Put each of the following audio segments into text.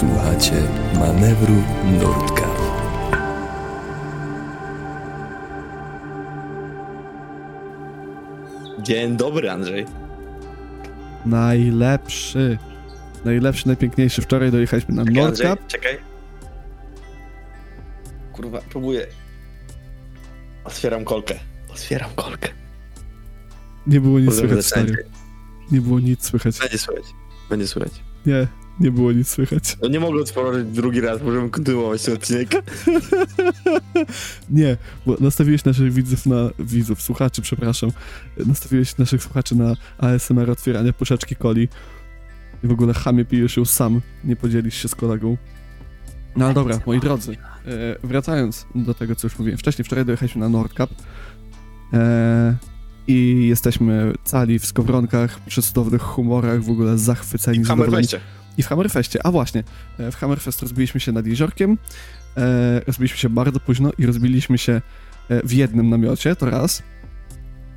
Słuchacie manewru Nurtka. Dzień dobry, Andrzej. Najlepszy. Najlepszy, najpiękniejszy. Wczoraj dojechaliśmy na Czekaj, Andrzej, Nordkap. czekaj. Kurwa, próbuję. Otwieram kolkę. Otwieram kolkę. Nie było nic Możemy słychać, stary. Nie było nic słychać. Będzie słychać. Będzie słychać. Nie, nie było nic słychać. No nie mogę otworzyć drugi raz, możemy kontynuować ten odcinek. Nie, bo nastawiłeś naszych widzów na... widzów, słuchaczy, przepraszam. Nastawiłeś naszych słuchaczy na ASMR otwierania puszeczki coli. I w ogóle chamie pijesz ją sam. Nie podzielisz się z kolegą. No ale dobra, moi drodzy. E, wracając do tego, co już mówiłem wcześniej. Wczoraj dojechaliśmy na Nordkap. E, I jesteśmy cali w skowronkach, przy cudownych humorach, w ogóle zachwyceni, I Hammer zadowoleni. I w Hammerfestie, a właśnie, e, w Hammerfest rozbiliśmy się nad jeziorkiem, e, rozbiliśmy się bardzo późno i rozbiliśmy się e, w jednym namiocie, to raz,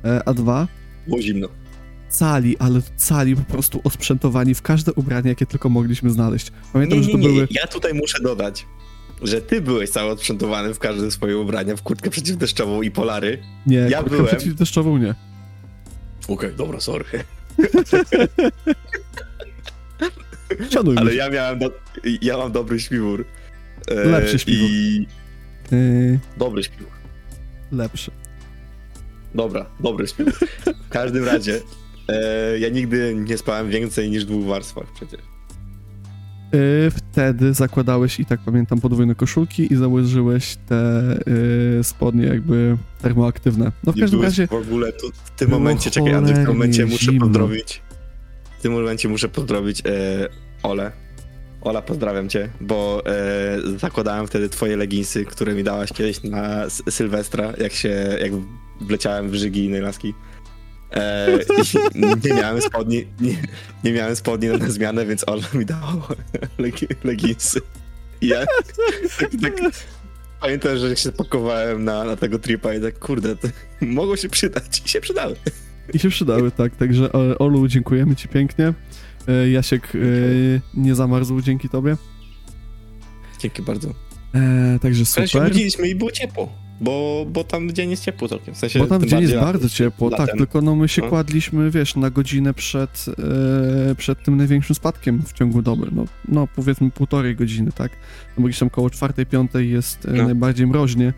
e, a dwa, Było zimno. cali, ale cali po prostu odsprzętowani w każde ubranie, jakie tylko mogliśmy znaleźć. Pamiętam, Nie, że nie, to nie. były... Ja tutaj muszę dodać, że ty byłeś cały odsprzętowany w każde swoje ubrania, w kurtkę przeciwdeszczową i polary. Nie, ja kurtkę byłem. przeciwdeszczową nie. Okej, dobra, sorry. Szanujmy Ale ja miałem, do... ja mam dobry śpiwór. E, Lepszy śpiwór. I... Dobry śpiwór. lepszy. Dobra, dobry śpiwór. W każdym razie, e, ja nigdy nie spałem więcej niż w dwóch warstwach przecież. Yy, wtedy zakładałeś i tak pamiętam podwójne koszulki i założyłeś te yy, spodnie jakby termoaktywne. No w Nie każdym byłeś razie W ogóle tu, w tym momencie, czekaj, Andrzej, w tym momencie cholernie muszę zimno. pozdrowić. W tym momencie muszę pozdrowić e, Ole. Ola, pozdrawiam cię, bo e, zakładałem wtedy twoje leginsy, które mi dałaś kiedyś na Sylwestra, jak się, jak wleciałem w żygi innej laski. E, nie miałem spodni, nie, nie miałem spodni na, zmianę, więc Ola mi dała legi, leginsy. Ja tak, tak, pamiętam, że się pakowałem na, na tego tripa i tak, kurde, to mogło się przydać i się przydały. I się przydały, tak. Także e, Olu, dziękujemy ci pięknie. E, Jasiek e, nie zamarzł dzięki tobie. Dzięki bardzo. E, także Ale się super. budziliśmy i było ciepło, bo, bo tam dzień jest ciepło całkiem. W sensie, Bo tam dzień jest bardzo ciepło, latem. tak, tylko no my się No. kładliśmy, wiesz, na godzinę przed, e, przed tym największym spadkiem w ciągu doby. No, no powiedzmy półtorej godziny, tak? No bo gdzieś tam koło czwartej, piątej jest e, No. najbardziej mroźnie.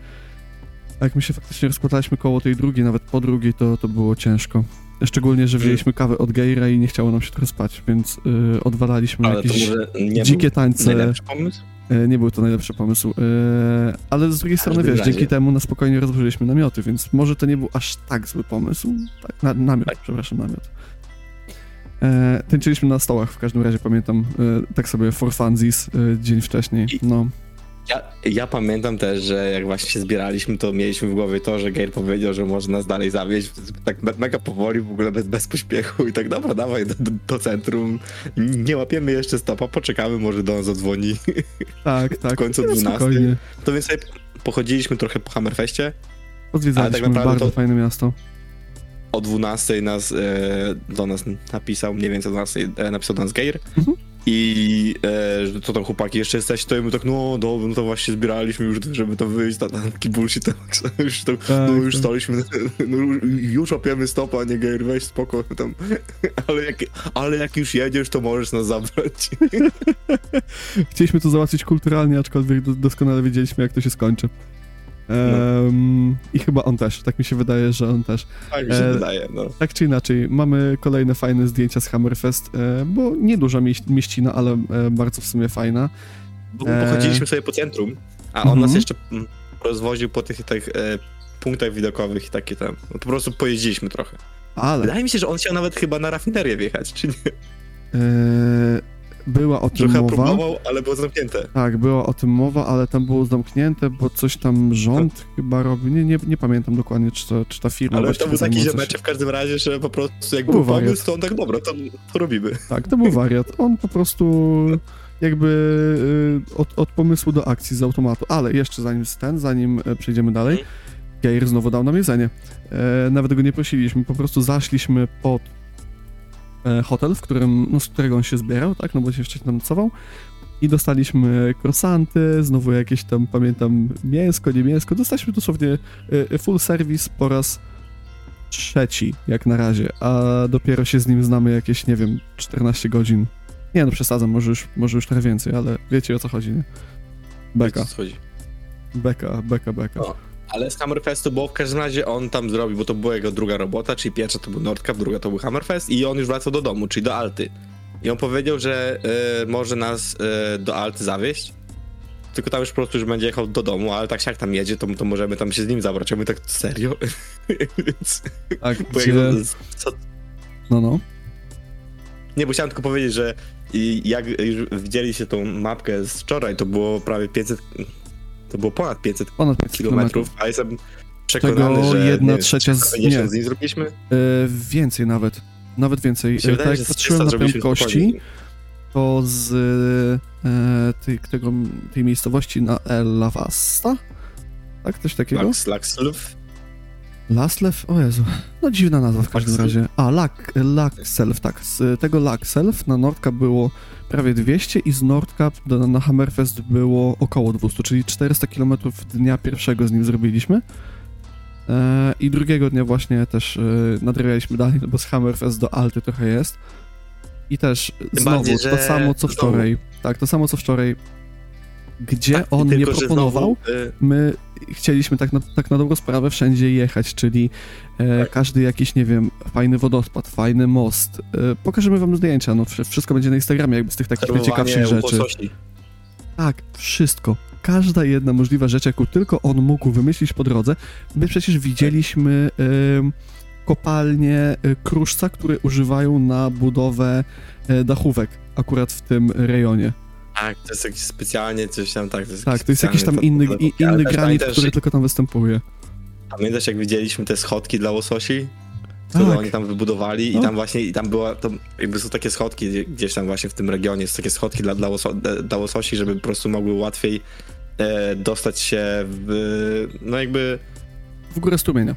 A jak my się faktycznie rozkładaliśmy koło tej drugiej, nawet po drugiej, to, to było ciężko. Szczególnie, że Mm. wzięliśmy kawę od Geira i nie chciało nam się trochę spać, więc y, odwalaliśmy Ale jakieś nie dzikie tańce. najlepszy pomysł? E, Nie był to najlepszy pomysł. E, Ale z drugiej strony, wiesz, razie. dzięki temu na spokojnie rozłożyliśmy namioty, więc może to nie był aż tak zły pomysł. Tak, na, namiot, Tak. przepraszam, namiot. E, tańczyliśmy na stołach, w każdym razie pamiętam, e, tak sobie for funsies, dzień wcześniej. No, Ja, ja pamiętam też, że jak właśnie się zbieraliśmy, to mieliśmy w głowie to, że Gail powiedział, że może nas dalej zawieźć, tak me- mega powoli, w ogóle bez, bez pośpiechu i tak, dobra, dawaj do, do, do centrum, nie łapiemy jeszcze stopa, poczekamy, może do nas zadzwoni. tak, tak. W końcu no, 12. Spokojnie. To więc sobie pochodziliśmy trochę po Hammerfeście, Odwiedzaliśmy tak naprawdę bardzo to- fajne miasto. o 12 nas, e, do nas napisał, mniej więcej o 12 e, napisał do nas Geir. Mhm. I e, że to tam chłopaki jeszcze jesteście, to i my tak, no dobra, no to właśnie zbieraliśmy już, żeby to wyjść, ta, taki bullshit, tak, już, tak, Tak, no już tak. staliśmy, no już- łapiemy stopa, nie Geir, weź spoko, tam, ale jak, ale jak już jedziesz, to możesz nas zabrać. Chcieliśmy to załatwić kulturalnie, aczkolwiek do, doskonale wiedzieliśmy, jak to się skończy. Em, I chyba on też, tak mi się wydaje, że on też. Tak mi się E, wydaje, no. Tak czy inaczej, mamy kolejne fajne zdjęcia z Hammerfest, e, bo nieduża mieś- mieścina, ale e, bardzo w sumie fajna. Bo e, pochodziliśmy sobie po centrum, a on Mhm. nas jeszcze mm, rozwoził po tych, tych e, punktach widokowych i takie tam, no, po prostu pojeździliśmy trochę. Ale Wydaje mi się, że on chciał nawet chyba na rafinerię wjechać, czy nie? e, była o tym Trochę mowa. próbował, ale było zamknięte. Tak, była o tym mowa, ale tam było zamknięte, bo coś tam rząd chyba robi. Nie, nie, nie pamiętam dokładnie, czy, to, czy ta firma Ale to był taki ziomeczek w każdym razie, że po prostu jak Był był pomysł, to on tak, dobra, to, to robimy. Tak, to był wariat. On po prostu jakby y, od, od pomysłu do akcji z automatu. Ale jeszcze zanim ten, zanim e, przejdziemy dalej, Mhm. Geir znowu dał nam jedzenie. E, nawet go nie prosiliśmy, po prostu zaszliśmy pod hotel, w którym, no, z którego on się zbierał, tak, no bo się wcześniej tam nocował. I dostaliśmy krosanty, znowu jakieś tam, pamiętam, mięsko, nie mięsko. Dostaliśmy dosłownie y, full service po raz trzeci, jak na razie, a dopiero się z nim znamy jakieś, nie wiem, 14 godzin. Nie no, przesadzam, może już, może już trochę więcej, ale wiecie o co chodzi, nie? Beka, Co chodzi? beka, beka, beka. O. Ale z Hammerfestu, bo w każdym razie on tam zrobił, bo to była jego druga robota, czyli pierwsza to był Nordcap, druga to był Hammerfest i on już wracał do domu, czyli do Alty. I on powiedział, że e, może nas e, do Alty zawieźć, tylko tam już po prostu już będzie jechał do domu, ale tak jak tam jedzie, to, to możemy tam się z nim zabrać. A my tak, serio? Więc, Tak, bo gdzie... co, No, no. nie, bo chciałem tylko powiedzieć, że jak już widzieliście tą mapkę z wczoraj, to było prawie 500, to było ponad 500 Ponad 500 kilometrów, a jestem przekonany, Tego że jedna nie, trzecia z- 350 nie. z nim zrobiliśmy. E, więcej nawet. Nawet więcej. Mi się E, wydaje, tak jak patrzyłem 300 na prędkości, to z e, tej, tego, tej miejscowości na El Lavasta, tak? Coś takiego? Lux, Luxluf. Laslev? O Jezu. No dziwna nazwa w każdym razie. A, Lak, Lakself, tak. Z tego Lakself na Nordcap było prawie 200 i z Nordcap do, na Hammerfest było około 200, czyli 400 km dnia pierwszego z nim zrobiliśmy. E, I drugiego dnia właśnie też e, nadrabialiśmy dalej, no bo z Hammerfest do Alty trochę jest. I też znowu bardziej, to samo co znowu- wczoraj. Tak, to samo co wczoraj. Gdzie Tak, on tylko, nie proponował, Znowu, y, my chcieliśmy tak na, tak na dobrą sprawę wszędzie jechać, czyli e, Tak. każdy jakiś, nie wiem, fajny wodospad, fajny most. E, pokażemy wam zdjęcia, no wsz- wszystko będzie na Instagramie, jakby z tych takich najciekawszych rzeczy. łososi. Tak, wszystko. Każda jedna możliwa rzecz, jaką tylko on mógł wymyślić po drodze. My przecież widzieliśmy kopalnie kruszca, które używają na budowę e, dachówek akurat w tym rejonie. Tak, to jest jakiś specjalnie coś tam, tak. To jest Tak, to jest jakiś tam inny, i, inny granit, który tylko tam występuje. Pamiętasz jak widzieliśmy te schodki dla łososi? Które Tak. oni tam wybudowali No. i tam właśnie, i tam była, to jakby są takie schodki gdzie- gdzieś tam właśnie w tym regionie, są takie schodki dla, dla, łoso, dla łososi, żeby po prostu mogły łatwiej e, dostać się w, no jakby W górę strumienia.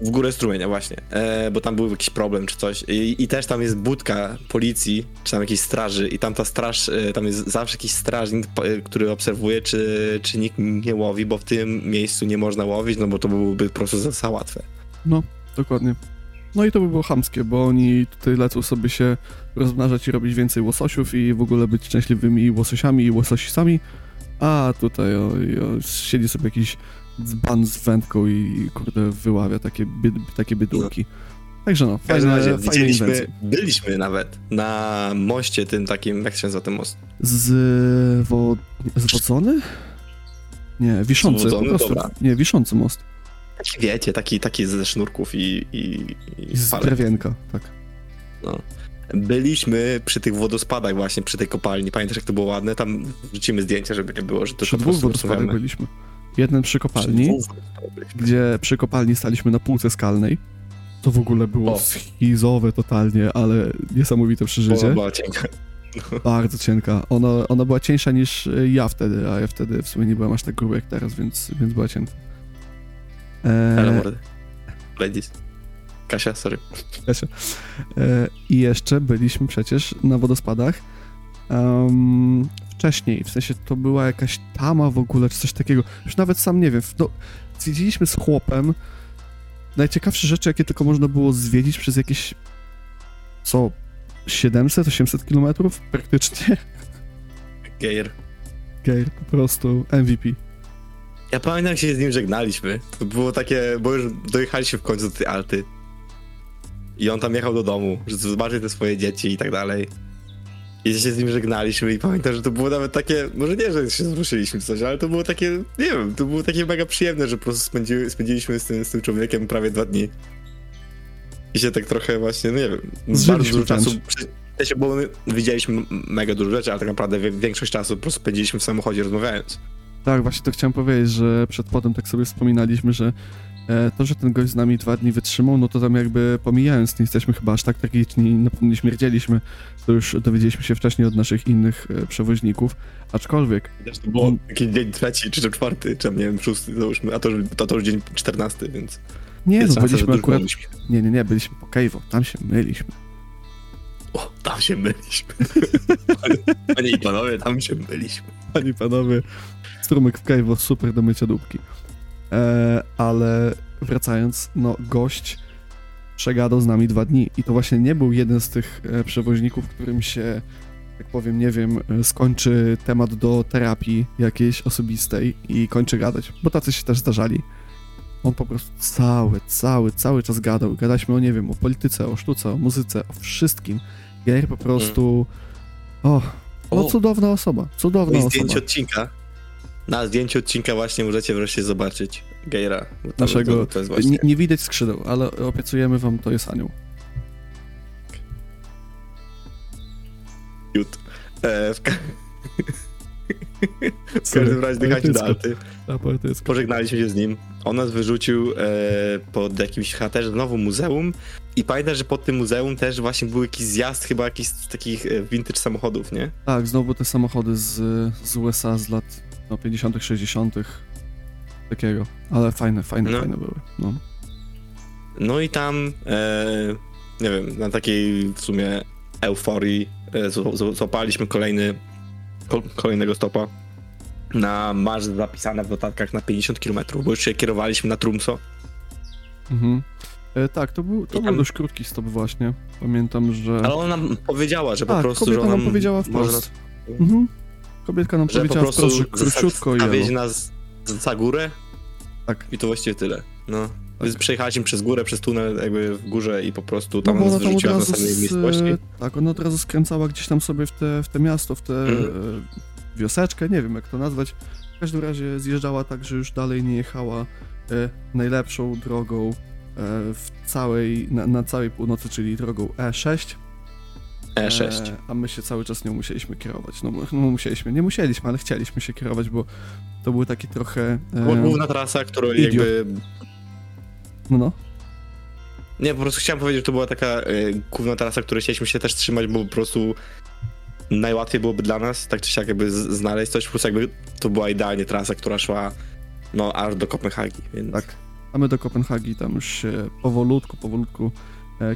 W górę strumienia właśnie, e, bo tam był jakiś problem czy coś I, i też tam jest budka policji, czy tam jakiejś straży i tam ta straż, e, tam jest zawsze jakiś strażnik, e, który obserwuje, czy, czy nikt nie łowi, bo w tym miejscu nie można łowić, no bo to byłoby po prostu za, za łatwe. No, dokładnie. No i to by było chamskie, bo oni tutaj lecą sobie się rozmnażać i robić więcej łososiów i w ogóle być szczęśliwymi łososiami i łososicami, a tutaj o, o, siedzi sobie jakiś dzban z wędką i kurde wyławia takie, bied, takie biedulki. Także no, W każdym fajne, razie fajne widzieliśmy, inwencje. byliśmy nawet na moście tym takim, jak się nazywa ten most? Z... Wo, zwodzony? Nie, wiszący, po Zwodzony? prostu. Dobra. Nie, wiszący most. Taki wiecie, taki, taki ze sznurków i, i, i z palet. drewienka, tak. Byliśmy przy tych wodospadach właśnie, przy tej kopalni. Pamiętasz jak to było ładne? Tam wrzucimy zdjęcia, żeby nie było, że to Przy po dwóch wodospadach byliśmy. Jeden przy kopalni, gdzie przy kopalni staliśmy na półce skalnej. To w ogóle było O. schizowe totalnie, ale niesamowite przeżycie. Była, była cienka. Bardzo cienka. Ona, ona była cieńsza niż ja wtedy, a ja wtedy w sumie nie byłem aż tak gruby jak teraz, więc, więc była cienka. Ale E, mordy. Ladies. Kasia, sorry. Kasia. E, I jeszcze byliśmy przecież na wodospadach em, wcześniej, w sensie to była jakaś tama w ogóle, czy coś takiego. Już nawet sam nie wiem. No, zwiedziliśmy z chłopem najciekawsze rzeczy, jakie tylko można było zwiedzić przez jakieś co 700-800 kilometrów praktycznie. Geir. Gair, po prostu MVP. Ja pamiętam, jak się z nim żegnaliśmy. To było takie, bo już dojechaliśmy w końcu do tej Alty. I on tam jechał do domu, żeby zobaczyć te swoje dzieci i tak dalej. I się z nim żegnaliśmy i pamiętam, że to było nawet takie, może nie, że się wzruszyliśmy coś, ale to było takie, nie wiem, to było takie mega przyjemne, że po prostu spędzi, spędziliśmy z tym, z tym człowiekiem prawie dwa dni. I się tak trochę właśnie, no nie wiem, bardzo Zżyliśmy dużo czasu, w sensie, bo my widzieliśmy mega dużo rzeczy, ale tak naprawdę większość czasu po prostu spędziliśmy w samochodzie rozmawiając. Tak, właśnie to chciałem powiedzieć, że przed potem tak sobie wspominaliśmy, że to, że ten gość z nami dwa dni wytrzymał, no to tam jakby pomijając, nie jesteśmy chyba aż tak tragiczni, na pewno nie śmierdzieliśmy, to już dowiedzieliśmy się wcześniej od naszych innych e, przewoźników, aczkolwiek Też to było jakiś dzień trzeci, czy czwarty, czy tam, nie wiem, szósty, załóżmy, a to, już- to, to już dzień czternasty, więc nie, no byliśmy akurat, nie, nie, nie, byliśmy po Cave'u, tam się myliśmy. O, tam się myliśmy. Panie i panowie, tam się myliśmy. Panie i panowie, strumyk w Kejwo, super do mycia dupki. E, ale wracając, no gość przegadał z nami dwa dni i to właśnie nie był jeden z tych e, przewoźników, którym się, jak powiem, nie wiem, e, skończy temat do terapii jakiejś osobistej i kończy gadać, bo tacy się też zdarzali. On po prostu cały, cały, cały czas gadał. Gadaliśmy o, nie wiem, o polityce, o sztuce, o muzyce, o wszystkim. Jair po prostu... O, no O. cudowna osoba, cudowna No i osoba. zdjęcie odcinka. Na zdjęciu odcinka właśnie możecie wreszcie zobaczyć to- Naszego, To, to jest właśnie... nie, nie widać skrzydeł, ale obiecujemy wam, to jest anioł. Cute. E, w, w każdym razie dychajcie do Alty. Pożegnaliśmy się z nim. On nas wyrzucił e, pod jakimś chyba też znowu muzeum. I pamiętam, że pod tym muzeum też właśnie był jakiś zjazd chyba jakichś takich e, vintage samochodów, nie? Tak, znowu te samochody z, z USA z lat no, 50., 60., takiego. Ale fajne, fajne, No. fajne były. No. No i tam, e, nie wiem, na takiej w sumie euforii e, złapaliśmy kolejny, ko, kolejnego stopa na marsz zapisane w notatkach na 50 km, bo już się kierowaliśmy na Trumso. Mhm. E, tak, to był, to I był tam- dość krótki stop właśnie. Pamiętam, że... Ale ona nam powiedziała, że po tak, prostu, kobieta że ona nam powiedziała może wprost. Mhm. Kobietka nam że po powiedziała prostu wprost, że króciutko i jelo. nas za górę Tak. i to właściwie tyle. No. Więc przejechaliśmy przez górę, przez tunel jakby w górze i po prostu No tam bo nas tam wyrzuciła na samej z, miejscowości. Tak, ona od razu skręcała gdzieś tam sobie w te, w te miasto, w tę Mhm. e, wioseczkę, nie wiem jak to nazwać. W każdym razie zjeżdżała tak, że już dalej nie jechała e, najlepszą drogą e, w całej, na, na całej północy, czyli drogą E6. E6. E, a my się cały czas nią musieliśmy kierować. No, no musieliśmy, nie musieliśmy, ale chcieliśmy się kierować, bo to był taki trochę... E, główna trasa, którą idiot. jakby no, no. Nie, po prostu chciałem powiedzieć, że to była taka y, główna trasa, której chcieliśmy się też trzymać, bo po prostu najłatwiej byłoby dla nas, tak czy siak jakby z- znaleźć coś, plus jakby to była idealnie trasa, która szła no aż do Kopenhagi, więc Tak. A my do Kopenhagi tam już się powolutku, powolutku e,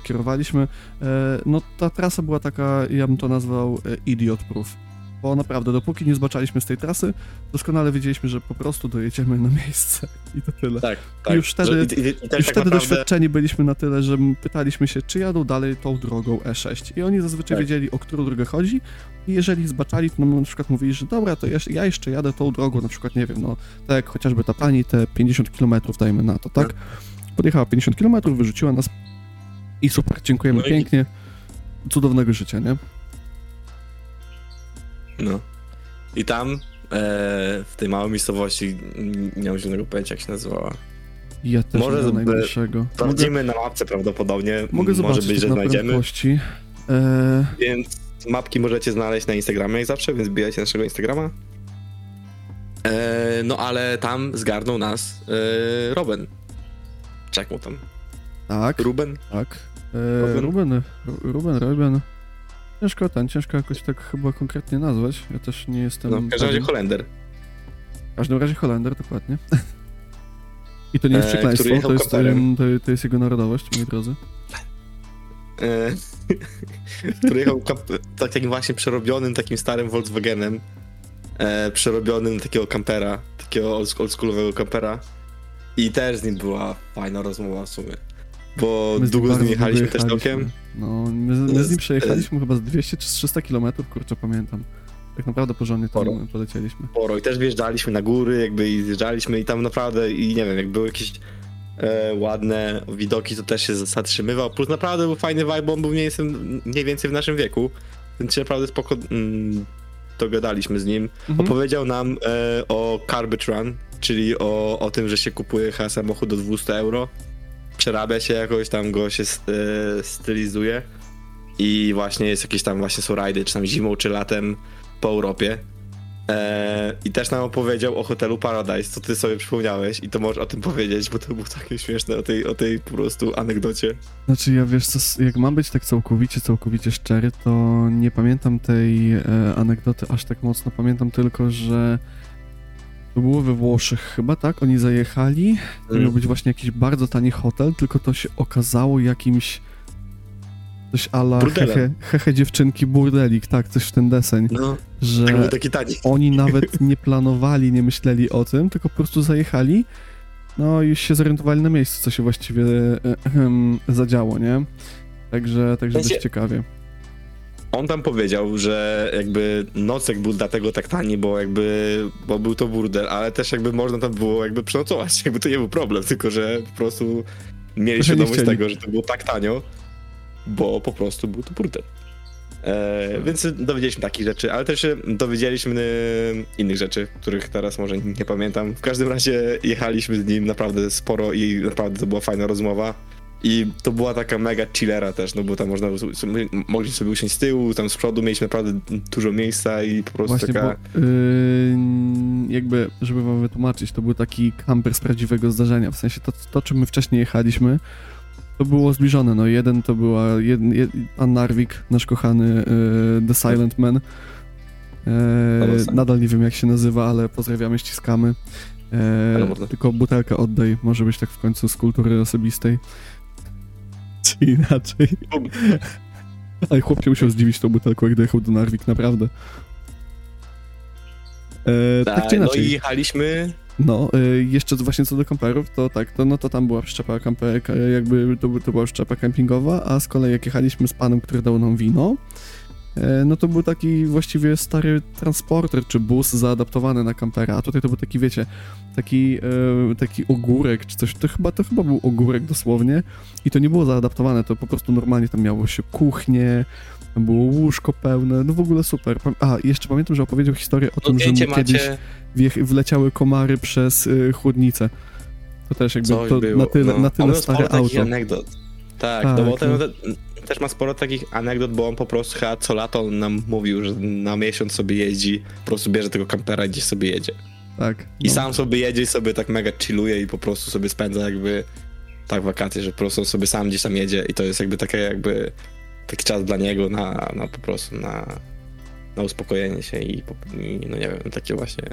kierowaliśmy. E, no ta trasa była taka, ja bym to nazwał e, idiot proof. Bo naprawdę, dopóki nie zbaczaliśmy z tej trasy, doskonale wiedzieliśmy, że po prostu dojedziemy na miejsce i to tyle. tak, tak. już wtedy- Że- i, i, i Już tak wtedy naprawdę, doświadczeni byliśmy na tyle, że pytaliśmy się, czy jadą dalej tą drogą E6. I oni zazwyczaj Tak. wiedzieli, o którą drogę chodzi. I jeżeli zbaczali, to nam na przykład mówili, że dobra, to ja, jeszcze jadę tą drogą, na przykład, nie wiem, no, tak jak chociażby ta pani, te 50 km dajmy na to, tak? Podjechała 50 km, wyrzuciła nas i super, dziękujemy No i- pięknie. Cudownego życia, nie? No. I tam, e, w tej małej miejscowości, nie mam zielonego pojęcia, jak się nazywała. Ja też Może nie najbliższego. Mogę, Sprawdzimy na mapce prawdopodobnie, mogę może zobaczyć być, że tak na znajdziemy. prędkości. E, Więc mapki możecie znaleźć na Instagramie jak zawsze, więc bijajcie naszego Instagrama. E, no ale tam zgarnął nas e, Robin. Jak mu tam? tak. Ruben? Tak. E, Ruben? Ruben, Ru- Ruben. Ciężko ten, ciężko jakoś tak chyba konkretnie nazwać. Ja też nie jestem. No, w każdym razie. Holender. w każdym razie Holender, dokładnie. I to nie jest E, przekleństwo, to jest, to, to jest jego narodowość, moi drodzy. E, który jechał tak, takim właśnie przerobionym, takim starym Volkswagenem. E, przerobionym takiego kampera, takiego old- oldschoolowego kampera. I też z nim była fajna rozmowa w sumie. Bo My długo z nim jechaliśmy też tokiem. No, my, my z nim przejechaliśmy chyba z 200 czy z 300 kilometrów, kurczę, pamiętam. Tak naprawdę porządnie tam Sporo. polecieliśmy. sporo i też wjeżdżaliśmy na góry, jakby i zjeżdżaliśmy i tam naprawdę, i nie wiem, jak były jakieś e, ładne widoki, to też się zatrzymywał, plus naprawdę był fajny vibe, bo on był mniej, więcej- mniej więcej w naszym wieku, więc się naprawdę spoko mm, dogadaliśmy z nim. Mhm. Opowiedział nam e, o Carbage Run, czyli o, o tym, że się kupuje samochód do 200 euro, przerabia się jakoś, tam go się e, stylizuje i właśnie jest jakieś tam właśnie są rajdy, czy tam zimą, czy latem po Europie. E, I też nam opowiedział o hotelu Paradise, co ty sobie przypomniałeś i to możesz o tym powiedzieć, bo to było takie śmieszne o tej, o tej po prostu anegdocie. Znaczy ja wiesz co, jak mam być tak całkowicie, całkowicie szczery, to nie pamiętam tej e, anegdoty aż tak mocno. Pamiętam tylko, że to było we Włoszech chyba, tak? Oni zajechali, to miał być właśnie jakiś bardzo tani hotel, tylko to się okazało jakimś Coś ala hehe, hehe dziewczynki burdelik, tak, coś w ten deseń, No, że tak był taki tani. oni nawet nie planowali, nie myśleli o tym, tylko po prostu zajechali, no i już się zorientowali na miejscu, co się właściwie e, ehem, zadziało, nie? Także, także dość ciekawie. On tam powiedział, że jakby nocek był dlatego tak tani, bo jakby, bo był to burdel, ale też jakby można tam było jakby przenocować, jakby to nie był problem, tylko że po prostu mieli nie świadomość tego, że to było tak tanio, bo po prostu był to burdel. E, więc dowiedzieliśmy takich rzeczy, ale też się dowiedzieliśmy innych rzeczy, których teraz może nie pamiętam. W każdym razie jechaliśmy z nim naprawdę sporo i naprawdę to była fajna rozmowa. I to była taka mega chillera też, no bo tam można sobie, mogliśmy sobie usiąść z tyłu, tam z przodu mieliśmy naprawdę dużo miejsca i po prostu Właśnie, taka... bo yy, jakby, żeby wam wytłumaczyć, to był taki kamper z prawdziwego zdarzenia, w sensie to, to czym my wcześniej jechaliśmy, to było zbliżone, no jeden to była, jed, jed, pan Narvik, nasz kochany yy, The Silent Man, yy, nadal nie wiem jak się nazywa, ale pozdrawiamy, ściskamy, yy, tylko butelkę oddaj, może być tak w końcu z kultury osobistej, czy inaczej. Ale chłop się musiał zdziwić tą butelką, jak dojechał do Narvik, naprawdę. E, tak, czy no inaczej. i jechaliśmy... No, y, jeszcze właśnie co do kamperów, to tak, to, no to tam była przyczepa kamper, jakby to, to była przyczepa kempingowa, a z kolei jak jechaliśmy z panem, który dał nam wino, e, no to był taki właściwie stary transporter czy bus zaadaptowany na kampera, a tutaj to był taki, wiecie, taki, e, taki ogórek czy coś, to chyba, to chyba był ogórek dosłownie i to nie było zaadaptowane, to po prostu normalnie tam miało się kuchnię, tam było łóżko pełne, no w ogóle super. A, jeszcze pamiętam, że opowiedział historię o No tym, że mu kiedyś macie... wleciały komary przez y, chłodnicę. To też jakby Coś to było. na tyle, no. na tyle stare auto. anegdot. Tak, Tak, no bo ten, no. Też ma sporo takich anegdot, bo on po prostu chyba co lato nam mówił, że na miesiąc sobie jeździ, po prostu bierze tego kampera i gdzieś sobie jedzie. Tak. I no. sam sobie jedzie i sobie tak mega chilluje i po prostu sobie spędza jakby tak wakacje, że po prostu on sobie sam gdzieś tam jedzie i to jest jakby takie jakby taki czas dla niego na, na po prostu na, na uspokojenie się i, i no nie wiem, takie właśnie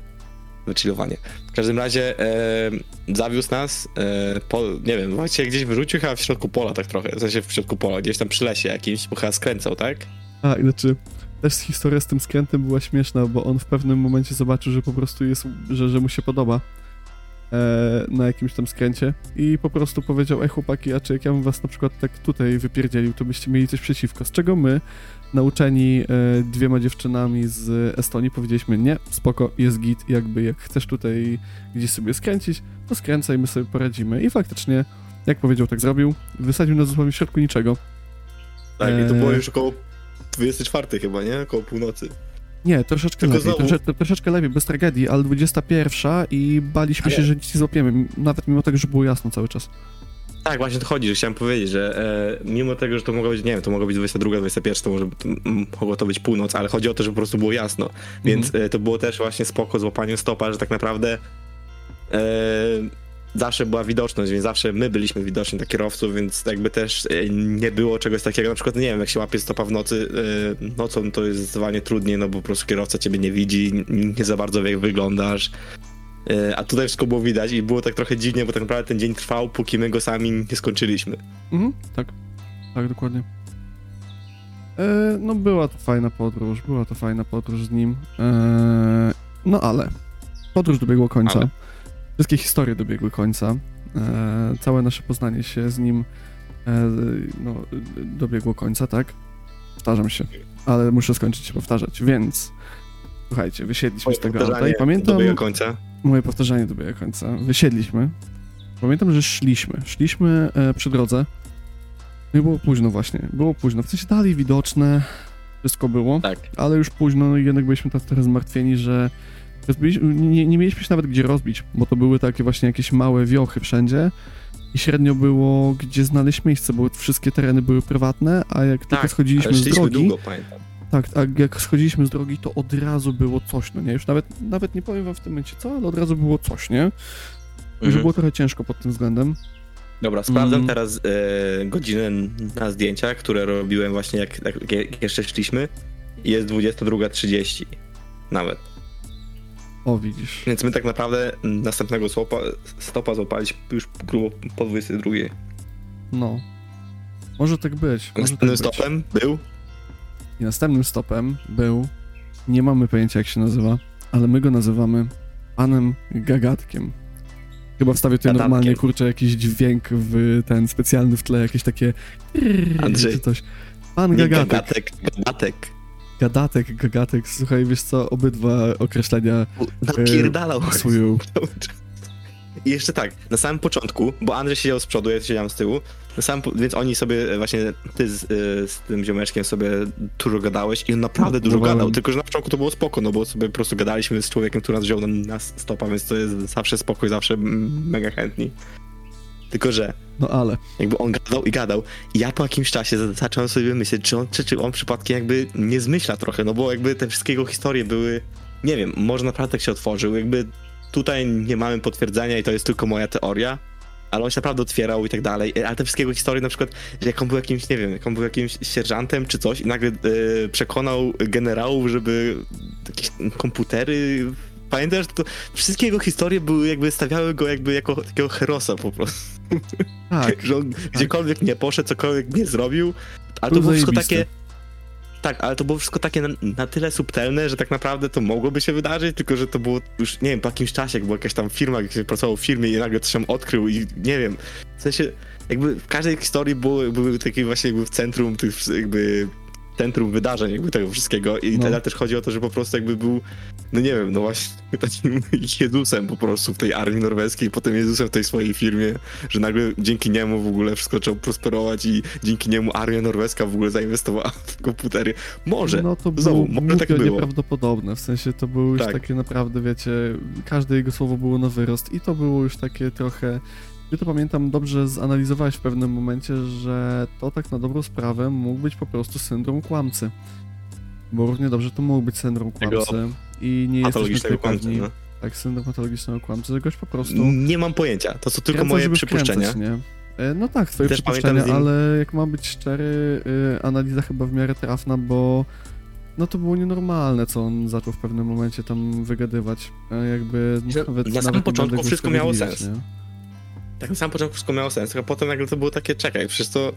wychillowanie. W każdym razie e, zawiózł nas, e, po, nie wiem, właściwie gdzieś wyrzucił chyba w środku pola tak trochę, w sensie w środku pola, gdzieś tam przy lesie jakimś, bo chyba skręcał, tak? A, znaczy, też historia z tym skrętem była śmieszna, bo on w pewnym momencie zobaczył, że po prostu jest, że, że mu się podoba e, na jakimś tam skręcie i po prostu powiedział, ej chłopaki, a czy jak ja bym was na przykład tak tutaj wypierdzielił, to byście mieli coś przeciwko, z czego my, nauczeni e, dwiema dziewczynami z Estonii, powiedzieliśmy, nie, spoko, jest git, jakby jak chcesz tutaj gdzieś sobie skręcić, to skręcaj, my sobie poradzimy i faktycznie, jak powiedział, tak zrobił, wysadził nas dosłownie w środku niczego, Tak, i to było Eee. już około 24 chyba, nie? Około północy. Nie, troszeczkę Tylko lepiej, trosze, troszeczkę lepiej, bez tragedii, ale 21 i baliśmy Ale- się, że nic nie złapiemy, nawet mimo tego, że było jasno cały czas. Tak, właśnie to chodzi, że chciałem powiedzieć, że e, mimo tego, że to mogło być, nie wiem, to mogło być 22, 21, to może to, mogło to być północ, ale chodzi o to, że po prostu było jasno. Więc e, to było też właśnie spoko złapanie stopa, że tak naprawdę e, zawsze była widoczność, więc zawsze my byliśmy widoczni dla kierowców, więc jakby też e, nie było czegoś takiego, na przykład, nie wiem, jak się łapie stopa w nocy, e, nocą to jest zdecydowanie trudniej, no bo po prostu kierowca ciebie nie widzi, nie za bardzo wie, jak wyglądasz. E, A tutaj wszystko było widać i było tak trochę dziwnie, bo tak naprawdę ten dzień trwał, póki my go sami nie skończyliśmy. Mhm, tak, tak, dokładnie. E, no była to fajna podróż, była to fajna podróż z nim, e, no ale podróż dobiegła końca, Ale. wszystkie historie dobiegły końca, e, całe nasze poznanie się z nim e, no, dobiegło końca, tak? Powtarzam się, ale muszę skończyć się powtarzać, więc słuchajcie, wysiedliśmy z tego auta i pamiętam... Dobiega końca. Moje powtarzanie dobiega końca. Wysiedliśmy. Pamiętam, że szliśmy. Szliśmy e, przy drodze. No i było późno właśnie. Było późno. W sensie dalej widoczne. Wszystko było. Tak. Ale już późno no i jednak byliśmy tak trochę zmartwieni, że rozbiliśmy, nie, nie mieliśmy się nawet gdzie rozbić, bo to były takie właśnie jakieś małe wiochy wszędzie i średnio było gdzie znaleźć miejsce, bo wszystkie tereny były prywatne, a jak tylko Tak, schodziliśmy ale z drogi, długo, pamiętam. Tak, a jak schodziliśmy z drogi, to od razu było coś, no nie? Już nawet, nawet nie powiem wam w tym momencie co, ale od razu było coś, nie? Że Mhm. było trochę ciężko pod tym względem. Dobra, sprawdzam Mm. teraz e, godzinę na zdjęciach, które robiłem właśnie jak, jak, jak jeszcze szliśmy. Jest 22.30 nawet. O, widzisz. Więc my tak naprawdę następnego stopa, stopa złapaliśmy już grubo po 22. No. Może tak być. Może tak Następnym być. stopem był I następnym stopem był, nie mamy pojęcia jak się nazywa, ale my go nazywamy panem Gagatkiem. Chyba wstawię tutaj Gadatkiem. normalnie, kurczę, jakiś dźwięk w ten specjalny w tle, jakieś takie Andrzej. czy coś. Pan Gagatek. gagatek, gagatek. Gadatek, Gagatek, słuchaj, wiesz co, obydwa określenia Napierdalał. pasują. I jeszcze tak, na samym początku, bo Andrzej siedział z przodu, ja siedziałem z tyłu, po- więc oni sobie, e, właśnie ty z, y, z tym ziomeczkiem sobie dużo gadałeś i on naprawdę dużo gadał, tylko że na początku to było spoko, no bo sobie po prostu gadaliśmy z człowiekiem, który nas wziął na, na stopa, więc to jest zawsze spokój, zawsze mega chętni. Tylko, że No ale, jakby on gadał i gadał. I ja po jakimś czasie za- zacząłem sobie myśleć, czy on, czy, czy on przypadkiem jakby nie zmyśla trochę, no bo jakby te wszystkie jego historie były, nie wiem, może naprawdę tak się otworzył, jakby tutaj nie mamy potwierdzenia i to jest tylko moja teoria, ale on się naprawdę otwierał i tak dalej, ale te wszystkie jego historie na przykład, że jak on był jakimś, nie wiem, jak on był jakimś sierżantem czy coś i nagle e, przekonał generałów, żeby jakieś komputery Pamiętasz, to wszystkie jego historie były jakby stawiały go jakby jako takiego herosa po prostu. Tak, że on gdziekolwiek nie poszedł, cokolwiek nie zrobił, ale Był to było wszystko takie... Tak, ale to było wszystko takie na, na tyle subtelne, że tak naprawdę to mogłoby się wydarzyć, tylko że to było już, nie wiem, po jakimś czasie, jak była jakaś tam firma, jak się pracował w firmie i nagle coś tam odkrył i nie wiem, w sensie jakby w każdej historii było, były takie właśnie jakby w centrum tych jakby centrum wydarzeń jakby tego wszystkiego i No. teraz też chodzi o to, że po prostu jakby był, no nie wiem, no właśnie takim Jezusem po prostu w tej armii norweskiej, potem Jezusem w tej swojej firmie, że nagle dzięki niemu w ogóle wszystko zaczęło prosperować i dzięki niemu armia norweska w ogóle zainwestowała w komputery. Może, No to Znowu, było może tak było. nieprawdopodobne, w sensie to było już Tak. takie naprawdę, wiecie, każde jego słowo było na wyrost i to było już takie trochę... Ty to pamiętam dobrze zanalizowałeś w pewnym momencie, że to tak na dobrą sprawę mógł być po prostu syndrom kłamcy. Bo równie dobrze to mógł być syndrom kłamcy i nie jesteśmy tutaj kłamcy. pewni. No. Tak, syndrom patologicznego kłamcy, że goś po prostu... Nie mam pojęcia, to są tylko Kręca, moje przypuszczenia. wkręcać, nie? E, No tak, twoje Też przypuszczenia, ale jak mam być szczery, y, analiza chyba w miarę trafna, bo no to było nienormalne, co on zaczął w pewnym momencie tam wygadywać. E, Jakby nawet na samym początku wszystko miało sens. nie? Tak na samym początku wszystko miało sens, a potem nagle to było takie, czekaj, przecież to...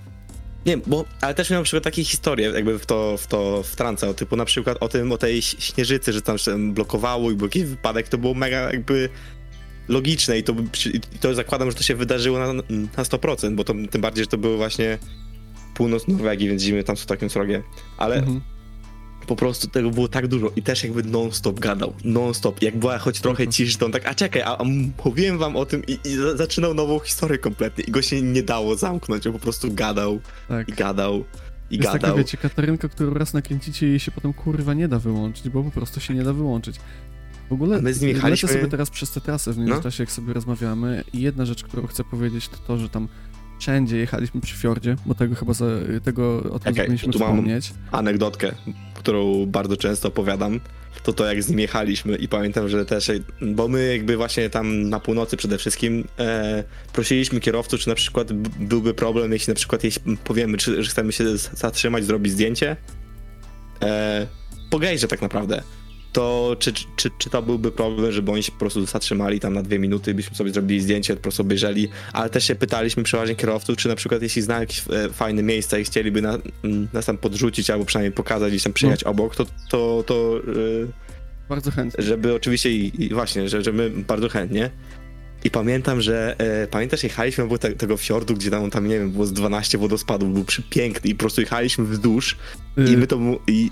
Nie bo, ale też miałem na przykład takie historie, jakby w to, w to wtrącał, typu na przykład o tym, o tej śnieżycy, że tam się blokowało i był jakiś wypadek, to było mega jakby logiczne i to, i to zakładam, że to się wydarzyło na, na 100%, bo to tym bardziej, że to było właśnie północ Norwegii, więc zimy tam są takim srogie, ale Mhm. Po prostu tego było tak dużo i też jakby non-stop gadał, non-stop, jak była choć trochę Mhm. ciszy, to on tak, a czekaj, a, a mówiłem wam o tym i, i za- zaczynał nową historię kompletnie i go się nie dało zamknąć, on po prostu gadał Tak. i gadał i Jest taka, gadał. wiecie, Katarynka, którą raz nakręcicie jej się potem kurwa nie da wyłączyć, bo po prostu się nie da wyłączyć. W ogóle A my z jechaliśmy- sobie teraz przez te trasy w No. międzyczasie, jak sobie rozmawiamy i jedna rzecz, którą chcę powiedzieć, to to, że tam wszędzie jechaliśmy przy fiordzie, bo tego chyba za, tego o tym zapomnieliśmy tu mam- wspomnieć. Anegdotkę, którą bardzo często opowiadam, to to jak z nim jechaliśmy i pamiętam, że też, bo my jakby właśnie tam na północy przede wszystkim e, prosiliśmy kierowców, czy na przykład byłby problem, jeśli na przykład jeśli powiemy, czy, że chcemy się zatrzymać, zrobić zdjęcie, e, po tak naprawdę, to czy, czy, czy, to byłby problem, żeby oni się po prostu zatrzymali tam na dwie minuty, byśmy sobie zrobili zdjęcie, po prostu obejrzeli, ale też się pytaliśmy przeważnie kierowców, czy na przykład jeśli znają jakieś e, fajne miejsca i chcieliby na, m, nas tam podrzucić albo przynajmniej pokazać, gdzieś tam przyjechać obok, to, to, to e, Bardzo chętnie. żeby oczywiście i, i właśnie, że, że my bardzo chętnie. I pamiętam, że e, pamiętasz, jechaliśmy obok te, tego fiordu, gdzie tam, tam, nie wiem, było z 12 wodospadów, był przepiękny i po prostu jechaliśmy wzdłuż i my to i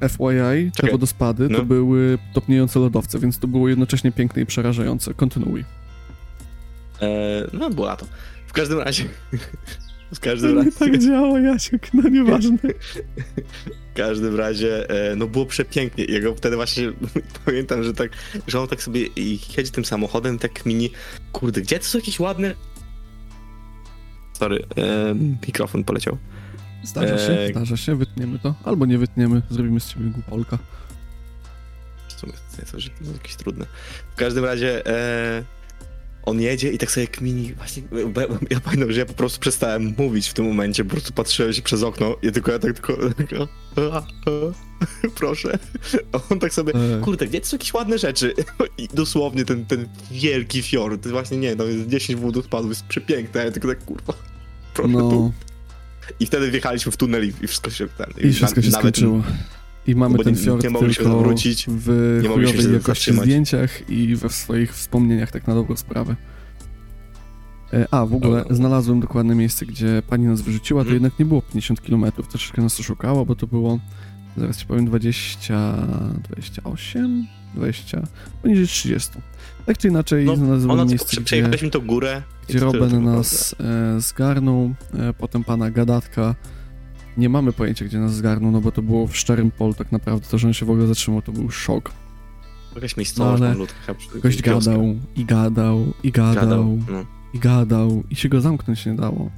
FYI, te wodospady No. to były topniejące lodowce, więc to było jednocześnie piękne i przerażające. Kontynuuj. e, no było lato. W każdym razie w To każdym nie razie tak działa, Jasiek, no nieważne. W każdym razie, e, no było przepięknie. Jego wtedy właśnie pamiętam, że tak, że on tak sobie i jedzie tym samochodem, tak mini, kurde, gdzie to są jakieś ładne... Sorry, e, mikrofon poleciał. Zdarza się, Eee. zdarza się, wytniemy to. Albo nie wytniemy, zrobimy z ciebie głupolka. W sumie to jest, to jest jakieś trudne. W każdym razie e, on jedzie i tak sobie kmini, właśnie, ja, pamiętam, że ja po prostu przestałem mówić w tym momencie, po prostu patrzyłem się przez okno i tylko ja tak tylko, proszę. On tak sobie, Eee. kurde, gdzie to są jakieś ładne rzeczy? I dosłownie ten, ten wielki fiord, właśnie nie, no jest 10 wód spadł, jest przepiękne, ja tylko tak, kurwa, proszę tu. I wtedy wjechaliśmy w tunel i, i wszystko się ten. I wszystko się nawet- skończyło. I mamy ten nie- fiord nie mogliśmy tylko w nie chujowej się jakości zatrzymać. zdjęciach i we swoich wspomnieniach, tak na dobrą sprawę. E, A, w ogóle znalazłem dokładne miejsce, gdzie pani nas wyrzuciła, to Mhm. jednak nie było 50 km, troszeczkę nas oszukało, bo to było, zaraz ci powiem, 20, 28, 20, poniżej 30. Tak czy inaczej No, znalazłem Ona miejsce, gdzie, przejechaliśmy tą górę. Gdzie Roben tak nas e, zgarnął, e, potem pana Gadatka. Nie mamy pojęcia, gdzie nas zgarnął, no bo to było w szczerym polu tak naprawdę. To, że on się w ogóle zatrzymał, to był szok. Jakaś miejscowość, No, ale no, przy- Gość gadał i gadał i gadał, Gadał, no. i gadał i się go zamknąć nie dało.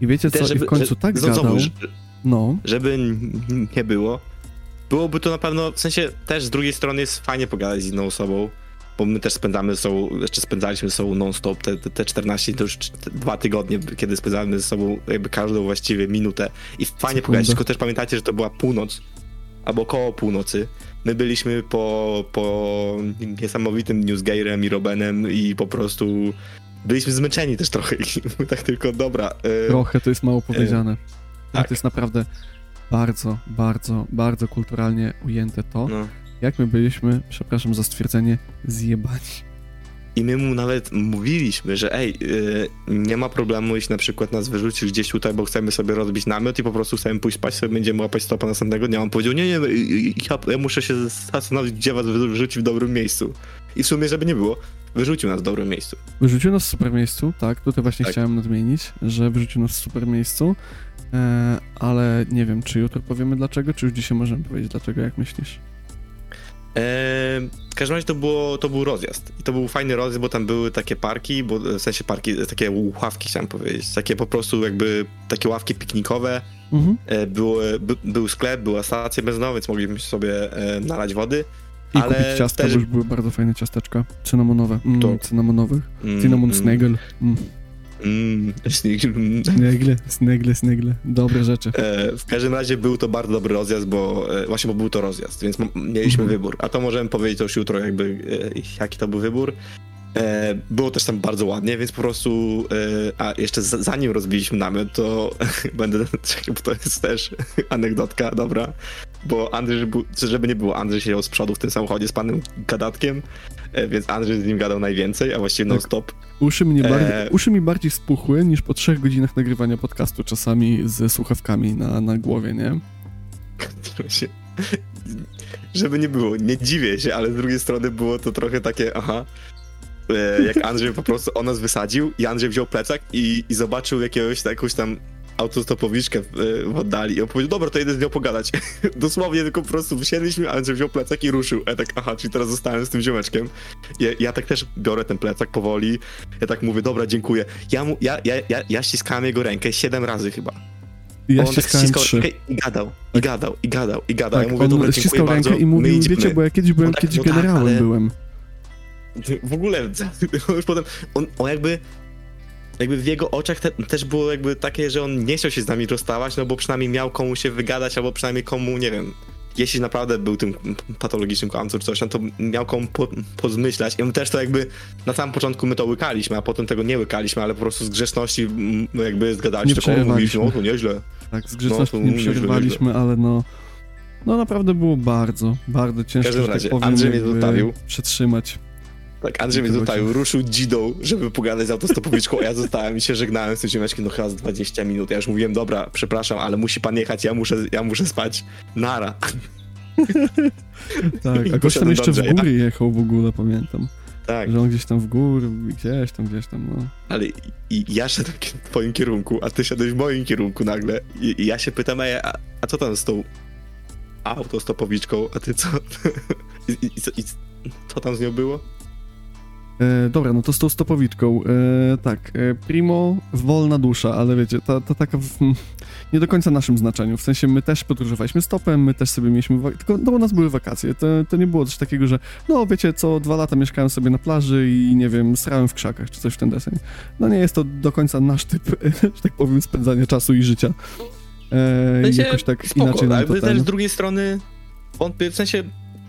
I wiecie co, Też, i w końcu tak znowu, gadał, że- no, żeby nie było, byłoby to na pewno, w sensie też z drugiej strony jest fajnie pogadać z inną osobą, bo my też spędzamy ze sobą, jeszcze spędzaliśmy ze sobą non-stop, te, te, te 14, to już dwa tygodnie, kiedy spędzamy ze sobą jakby każdą właściwie minutę i fajnie pogadać, tylko też pamiętajcie, że to była północ, albo koło północy. My byliśmy po, po niesamowitym Newsgairem i Robenem i po prostu byliśmy zmęczeni też trochę i tak tylko, dobra, y, trochę to jest mało powiedziane. Ale tak. to jest naprawdę bardzo, bardzo, bardzo kulturalnie ujęte to, no. Jak my byliśmy, przepraszam za stwierdzenie, zjebani. I my mu nawet mówiliśmy, że ej, yy, nie ma problemu, jeśli na przykład nas wyrzucisz gdzieś tutaj, bo chcemy sobie rozbić namiot i po prostu chcemy pójść spać, sobie będziemy łapać stopa następnego dnia. On powiedział, nie, nie, yy, ja, ja muszę się zastanowić, gdzie was wyrzuci w dobrym miejscu. I w sumie, żeby nie było, wyrzucił nas w dobrym miejscu. Wyrzucił nas w super miejscu, tak, tutaj właśnie Tak. chciałem nadmienić, że wyrzucił nas w super miejscu, e, ale nie wiem, czy jutro powiemy dlaczego, czy już dzisiaj możemy powiedzieć dlaczego, jak myślisz? W każdym razie to, było, to był rozjazd. I to był fajny rozjazd, bo tam były takie parki, bo w sensie parki, takie ławki chciałem powiedzieć. Takie po prostu jakby, takie ławki piknikowe, Mhm. E, Były, by, był sklep, była stacja benzynowa, więc mogliśmy sobie e, nalać wody. I Ale kupić ciastka, też- bo już były bardzo fajne ciasteczka, cynamonowe, mm, To- cynamonowych, Mm, cinnamon mm, snagel, mm. Mm, snegle, snegle, snegle, dobre rzeczy. E, w każdym razie był to bardzo dobry rozjazd, bo e, właśnie bo był to rozjazd, więc mieliśmy Mhm. wybór. A to możemy powiedzieć już jutro, jakby e, jaki to był wybór. E, było też tam bardzo ładnie, więc po prostu. E, a jeszcze z, zanim rozbiliśmy namiot, to będę. Czekaj, bo to jest też anegdotka, dobra. Bo Andrzej, żeby nie było, Andrzej siedział z przodu w tym samochodzie z panem gadatkiem, więc Andrzej z nim gadał najwięcej, a właściwie Tak. non-stop. Uszy, mnie bardziej, E. uszy mi bardziej spuchły niż po trzech godzinach nagrywania podcastu, czasami ze słuchawkami na, na głowie, nie? żeby nie było, nie dziwię się, ale z drugiej strony było to trochę takie, aha, e, jak Andrzej po prostu o nas wysadził i Andrzej wziął plecak i, i zobaczył jakiegoś, jakąś tam autostopowiczkę w, w oddali i on powiedział, dobra, to jedę z nią pogadać. Dosłownie tylko po prostu wysiedliśmy, Andrzej wziął plecak i ruszył. Ja tak, aha, czyli teraz zostałem z tym ziomeczkiem. Ja, ja tak też biorę ten plecak powoli, ja tak mówię, dobra, dziękuję. Ja, mu, ja, ja, ja, ja ściskałem jego rękę siedem razy chyba. I ja on tak ściskałem ściskał trzy. rękę i gadał, i gadał, i gadał, i gadał. Tak, ja mówię, dobra, dziękuję ściskał bardzo, rękę i my mówił, wiecie, bo ja kiedyś byłem, No tak, kiedyś no tak, generałem ale- byłem. W ogóle, on już potem, on, on jakby, jakby w jego oczach te, też było jakby takie, że on nie chciał się z nami rozstawać, no bo przynajmniej miał komu się wygadać, albo przynajmniej komu, nie wiem, jeśli naprawdę był tym patologicznym kłamcą czy coś, no to miał komu po, pozmyślać. I my też to jakby, na samym początku my to łykaliśmy, a potem tego nie łykaliśmy, ale po prostu z grzeczności jakby zgadaliśmy, Nie tylko mówiliśmy, o to nieźle. Tak, z grzeczności to nie nieźle, ale no... No naprawdę było bardzo, bardzo ciężko, każdym że tak razie, powiem, Andrzej mnie zostawił. przetrzymać. Tak, Andrzej mnie Wrócił. zostawił, ruszył dzidą, żeby pogadać z autostopowiczką, a ja zostałem i się żegnałem z tym ziomeczkiem, no chyba z 20 minut. Ja już mówiłem, dobra, przepraszam, ale musi pan jechać, ja muszę, ja muszę spać. Nara. Tak, I a gość tam jeszcze w góry jechał w ogóle, pamiętam. Tak, Że on gdzieś tam w góry, gdzieś tam, gdzieś tam, no. ale i, i ja szedłem w twoim kierunku, a ty szedłeś w moim kierunku nagle. I, i ja się pytam, a, a co tam z tą autostopowiczką, a ty co? I, i co tam z nią było? E, dobra, no to z tą stopowiczką. E, tak, e, Primo, wolna dusza, ale wiecie, ta, ta taka w, nie do końca naszym znaczeniu. W sensie my też podróżowaliśmy stopem, my też sobie mieliśmy, tylko no, u nas były wakacje. To, to nie było coś takiego, że no wiecie, co dwa lata mieszkałem sobie na plaży i nie wiem, srałem w krzakach, czy coś w ten deseń. No nie jest to do końca nasz typ, że tak powiem, spędzania czasu i życia. E, W sensie jakoś tak Spoko, inaczej ale też ten... z drugiej strony wątpię, w sensie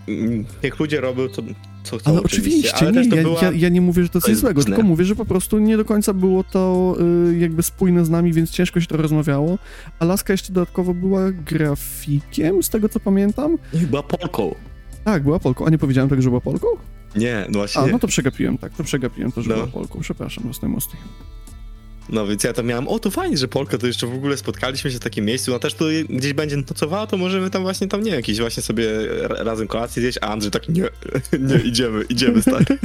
mm, jak ludzie robią, to co chcą Ale oczywiście, ale nie, ja, była... ja, ja nie mówię, że to to coś złego, tylko mówię, że po prostu nie do końca było to y, jakby spójne z nami, więc ciężko się to rozmawiało. A Laska jeszcze dodatkowo była grafikiem, z tego co pamiętam. Była Polką. Tak, była Polką. A nie powiedziałem tak, że była Polką? Nie, no właśnie A, no to przegapiłem, tak, to przegapiłem to, że No. była Polką. Przepraszam, mocno mocno. No więc ja to miałem, o to fajnie, że Polka to jeszcze w ogóle spotkaliśmy się w takim miejscu, no też tu gdzieś będzie nocowała, to możemy tam właśnie, tam nie jakieś właśnie sobie ra- razem kolację zjeść, a Andrzej tak, nie, nie, idziemy, idziemy, stary.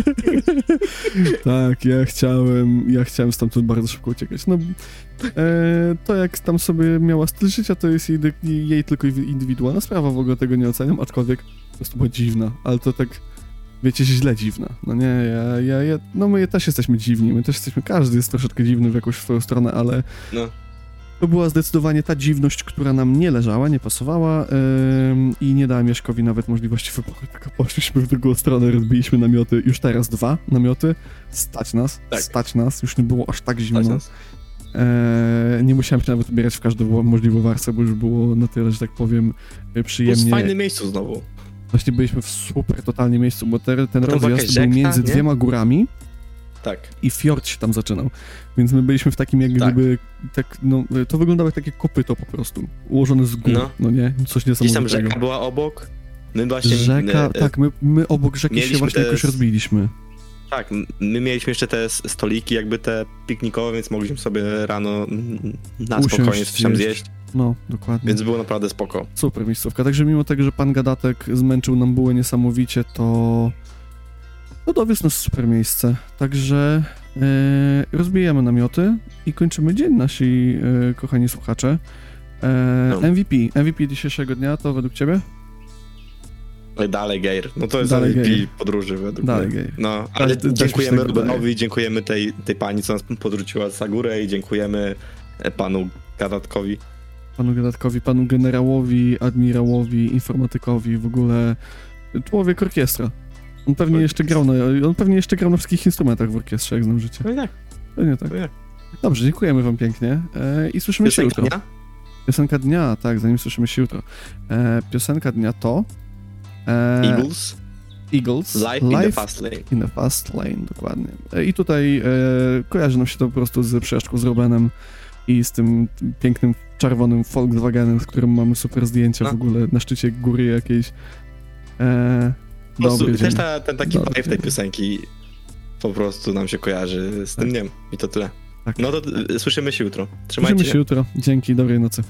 Tak, ja chciałem, ja chciałem stamtąd bardzo szybko uciekać. No, e, to jak tam sobie miała styl życia, to jest jej, jej tylko indywidualna sprawa, w ogóle tego nie oceniam, aczkolwiek po prostu była dziwna, ale to tak, wiecie, źle dziwna. No nie, ja, ja, ja, no my też jesteśmy dziwni, my też jesteśmy, każdy jest troszeczkę dziwny w jakąś swoją stronę, ale No. to była zdecydowanie ta dziwność, która nam nie leżała, nie pasowała ym, i nie dała Mieszkowi nawet możliwości wyboru, tylko poszliśmy w drugą stronę, rozbiliśmy namioty, już teraz dwa namioty, stać nas, Tak. stać nas, już nie było aż tak zimno. Stać nas. E, nie musiałem się nawet ubierać w każdą możliwą warstwę, bo już było na tyle, że tak powiem, e, Plus w przyjemnie. fajnym miejscu znowu. Właśnie byliśmy w super totalnie miejscu, bo te, ten była rozjazd był między nie? dwiema górami Tak. i fiord się tam zaczynał. Więc my byliśmy w takim jak Tak. gdyby, tak, no, to wyglądało jak takie kopyto po prostu, ułożone z gór, no, No. nie? Coś Gdzieś tam niesamowitego. rzeka była obok. My właśnie... Rzeka, e, e, tak, my, my obok rzeki się właśnie te jakoś rozbiliśmy. Tak, my mieliśmy jeszcze te stoliki jakby te piknikowe, więc mogliśmy sobie rano na Usiąść, spokojnie coś tam zjeść. No, dokładnie. więc było naprawdę spoko. Super miejscówka. Także mimo tego, że pan Gadatek zmęczył nam bułę niesamowicie, to, to dowiózł nas super miejsce. Także e, rozbijamy namioty i kończymy dzień nasi e, kochani słuchacze. E, No. MVP. MVP dzisiejszego dnia to według ciebie? No dalej Geir. No to jest Dalej MVP Geir. podróży według Dalej mnie. Geir. No, ale mi się dziękujemy tak. Rubenowi, dziękujemy tej, tej pani, co nas podrzuciła za górę i dziękujemy panu Gadatkowi. Panu Gadatkowi, panu generałowi, admirałowi, informatykowi, w ogóle człowiek orkiestra. On pewnie jeszcze grał na, on pewnie jeszcze grał na wszystkich instrumentach w orkiestrze, jak znam życie. No i tak, Pewnie tak. i tak. Dobrze, dziękujemy wam pięknie e, i słyszymy się Piosenka jutro. dnia? Piosenka dnia, tak, zanim słyszymy się jutro. E, piosenka dnia to e, Eagles, Eagles Life in the Fast Lane. in the Fast Lane, dokładnie. E, I tutaj e, kojarzy nam się to po prostu z przejażdżką z Robenem i z tym pięknym czerwonym Volkswagenem, z którym mamy super zdjęcia No. w ogóle na szczycie góry jakiejś. E, Po prostu dobry dzień. też ta, ten taki Dobry vibe tej piosenki po prostu nam się kojarzy z tym Tak. dniem i to tyle. Tak. No to y, słyszymy się jutro. Trzymajcie Słyszymy się. się jutro. Dzięki, dobrej nocy.